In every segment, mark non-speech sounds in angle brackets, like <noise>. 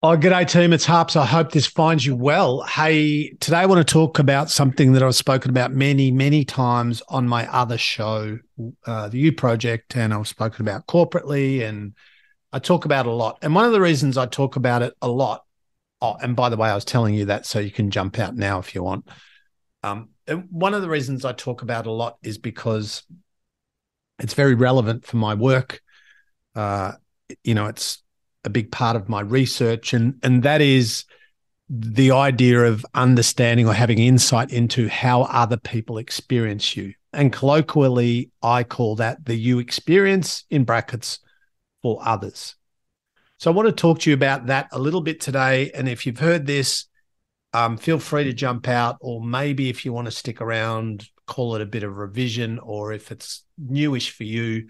Oh, g'day team. It's Harps. I hope this finds you well. Hey, today I want to talk about something that I've spoken about many, many times on my other show, uh, the You Project, and I've spoken about corporately, and I talk about a lot. And one of the reasons I talk about it a lot, oh, and by the way, I was telling you that so you can jump out now if you want. Um, one of the reasons I talk about a lot is because it's very relevant for my work. Uh, you know, it's a big part of my research, and and that is the idea of understanding or having insight into how other people experience you. And colloquially, I call that the you experience in brackets for others. So I want to talk to you about that a little bit today. And if you've heard this, um, feel free to jump out, or maybe if you want to stick around, call it a bit of revision, or if it's newish for you,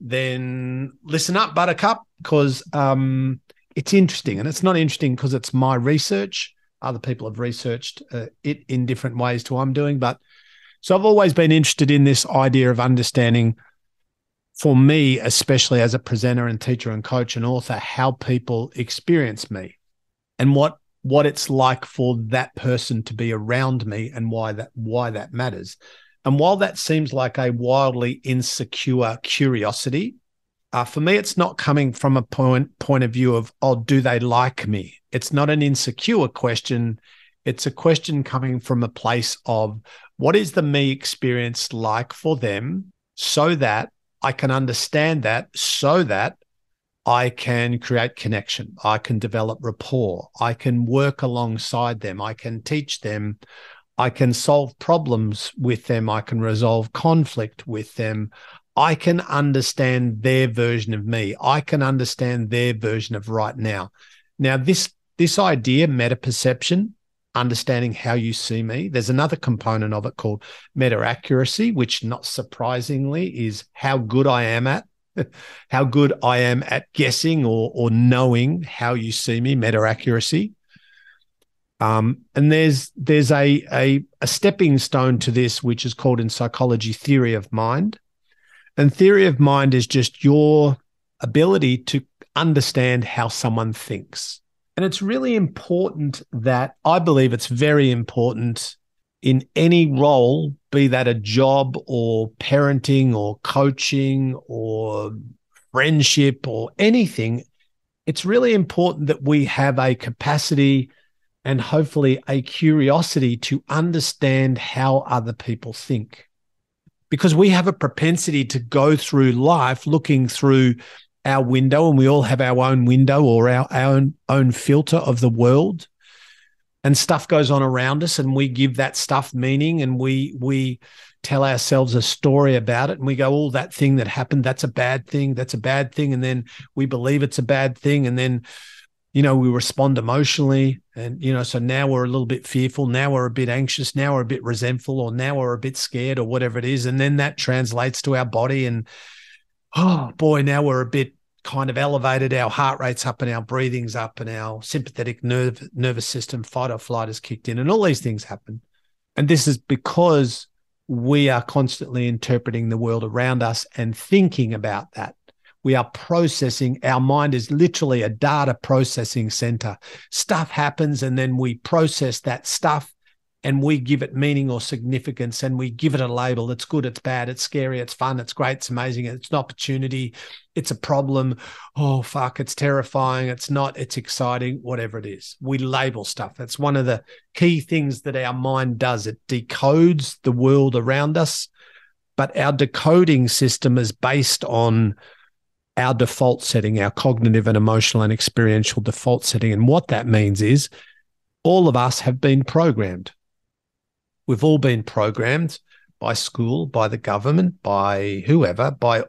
then listen up, Buttercup, because um, it's interesting. And it's not interesting because it's my research. Other people have researched uh, it in different ways to what I'm doing. But so I've always been interested in this idea of understanding, for me, especially as a presenter and teacher and coach and author, how people experience me and what what it's like for that person to be around me and why that why that matters. And while that seems like a wildly insecure curiosity, uh, for me, it's not coming from a point point of view of, oh, do they like me? It's not an insecure question. It's a question coming from a place of what is the me experience like for them so that I can understand that, so that I can create connection. I can develop rapport. I can work alongside them. I can teach them I can solve problems with them. I can resolve conflict with them. I can understand their version of me. I can understand their version of right now. Now, this this idea, meta perception, understanding how you see me. There's another component of it called meta accuracy, which not surprisingly is how good I am at <laughs> how good I am at guessing or or knowing how you see me, meta accuracy. Um, and there's there's a, a a stepping stone to this, which is called in psychology theory of mind. And theory of mind is just your ability to understand how someone thinks. And it's really important that I believe it's very important in any role, be that a job or parenting or coaching or friendship or anything, it's really important that we have a capacity and hopefully a curiosity to understand how other people think. Because we have a propensity to go through life looking through our window, and we all have our own window or our, our own, own filter of the world. And stuff goes on around us, and we give that stuff meaning, and we we tell ourselves a story about it, and we go, "Oh, that thing that happened, that's a bad thing. That's a bad thing," and then we believe it's a bad thing, and then you know, we respond emotionally. And, you know, so now we're a little bit fearful. Now we're a bit anxious. Now we're a bit resentful, or now we're a bit scared, or whatever it is. And then that translates to our body. And, oh boy, now we're a bit kind of elevated. Our heart rate's up and our breathing's up and our sympathetic nerve, nervous system, fight or flight has kicked in. And all these things happen. And this is because we are constantly interpreting the world around us and thinking about that we are processing. Our mind is literally a data processing center. Stuff happens, and then we process that stuff and we give it meaning or significance and we give it a label. It's good, it's bad, it's scary, it's fun, it's great, it's amazing, it's an opportunity, it's a problem. Oh, fuck, it's terrifying, it's not, it's exciting, whatever it is. We label stuff. That's one of the key things that our mind does. It decodes the world around us, but our decoding system is based on our default setting, our cognitive and emotional and experiential default setting. And what that means is all of us have been programmed. We've all been programmed by school, by the government, by whoever, by,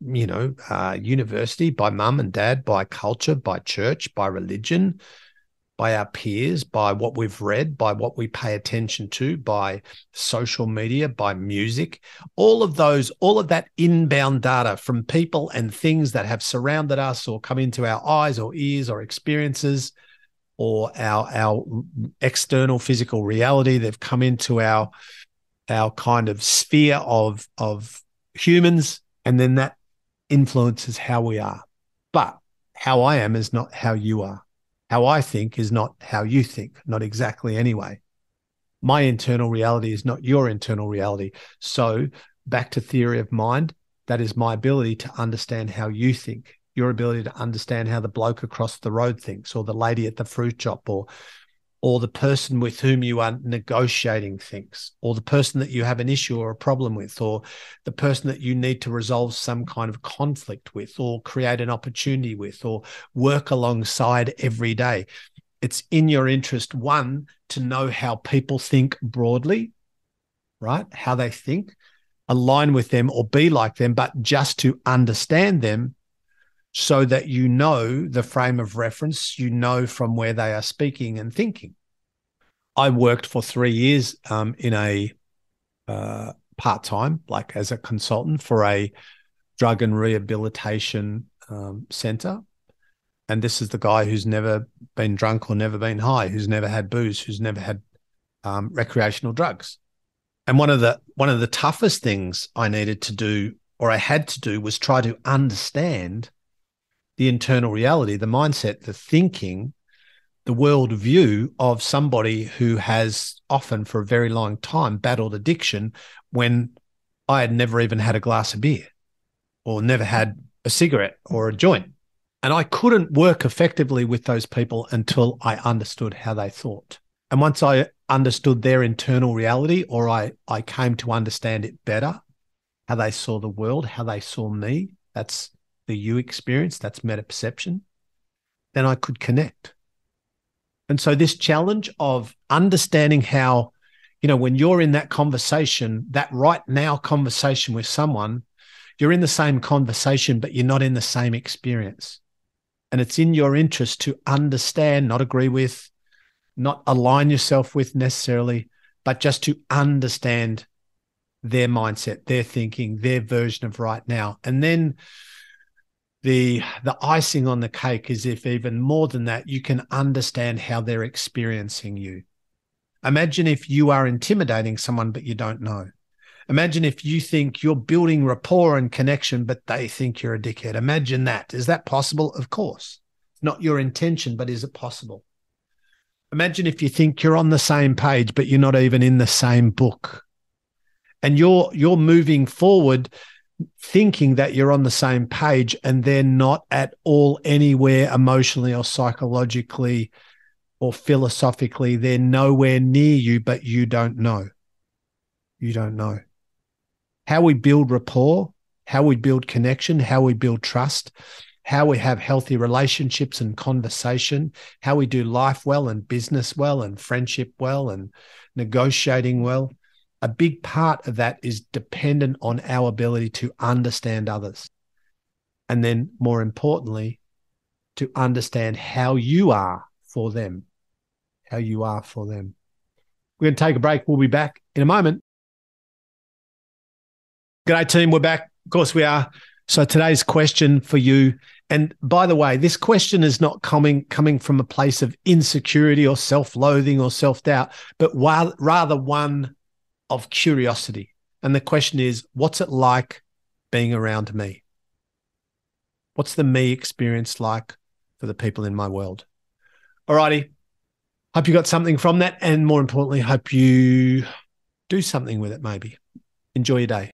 you know, uh, university, by mum and dad, by culture, by church, by religion, by our peers, by what we've read, by what we pay attention to, by social media, by music, all of those, all of that inbound data from people and things that have surrounded us or come into our eyes or ears or experiences or our our external physical reality they've come into our our kind of sphere of of humans and then that influences how we are. But how i am is not how you are How I think is not how you think, not exactly anyway. My internal reality is not your internal reality. So, back to theory of mind, that is my ability to understand how you think, your ability to understand how the bloke across the road thinks, or the lady at the fruit shop, or or the person with whom you are negotiating things, or the person that you have an issue or a problem with, or the person that you need to resolve some kind of conflict with, or create an opportunity with, or work alongside every day. It's in your interest, one, to know how people think broadly, right? How they think, align with them or be like them, but just to understand them so that you know the frame of reference, you know from where they are speaking and thinking. I worked for three years um, in a uh, part time, like as a consultant for a drug and rehabilitation um, center. And this is the guy who's never been drunk or never been high, who's never had booze, who's never had um, recreational drugs. And one of the one of the toughest things I needed to do, or I had to do, was try to understand the internal reality, the mindset, the thinking, the world view of somebody who has often for a very long time battled addiction when I had never even had a glass of beer or never had a cigarette or a joint. And I couldn't work effectively with those people until I understood how they thought. And once I understood their internal reality, or I, I came to understand it better, how they saw the world, how they saw me, that's the you experience, that's meta perception, then I could connect. And so, this challenge of understanding how, you know, when you're in that conversation, that right now conversation with someone, you're in the same conversation, but you're not in the same experience. And it's in your interest to understand, not agree with, not align yourself with necessarily, but just to understand their mindset, their thinking, their version of right now. And then the the icing on the cake is if even more than that you can understand how they're experiencing you. Imagine if you are intimidating someone but you don't know. Imagine if you think you're building rapport and connection but they think you're a dickhead. Imagine that. Is that possible? Of course. Not your intention but is it possible? Imagine if you think you're on the same page but you're not even in the same book. And you're you're moving forward thinking that you're on the same page and they're not at all anywhere emotionally or psychologically or philosophically. They're nowhere near you, but you don't know. You don't know. How we build rapport, how we build connection, how we build trust, how we have healthy relationships and conversation, how we do life well and business well and friendship well and negotiating well a big part of that is dependent on our ability to understand others. And then, more importantly, to understand how you are for them, how you are for them. We're going to take a break. We'll be back in a moment. G'day, team. We're back. Of course, we are. So today's question for you, and by the way, this question is not coming coming from a place of insecurity or self-loathing or self-doubt, but while, rather one of curiosity. And the question is, what's it like being around me? What's the me experience like for the people in my world? Alrighty. Hope you got something from that. And more importantly, hope you do something with it, maybe. Enjoy your day.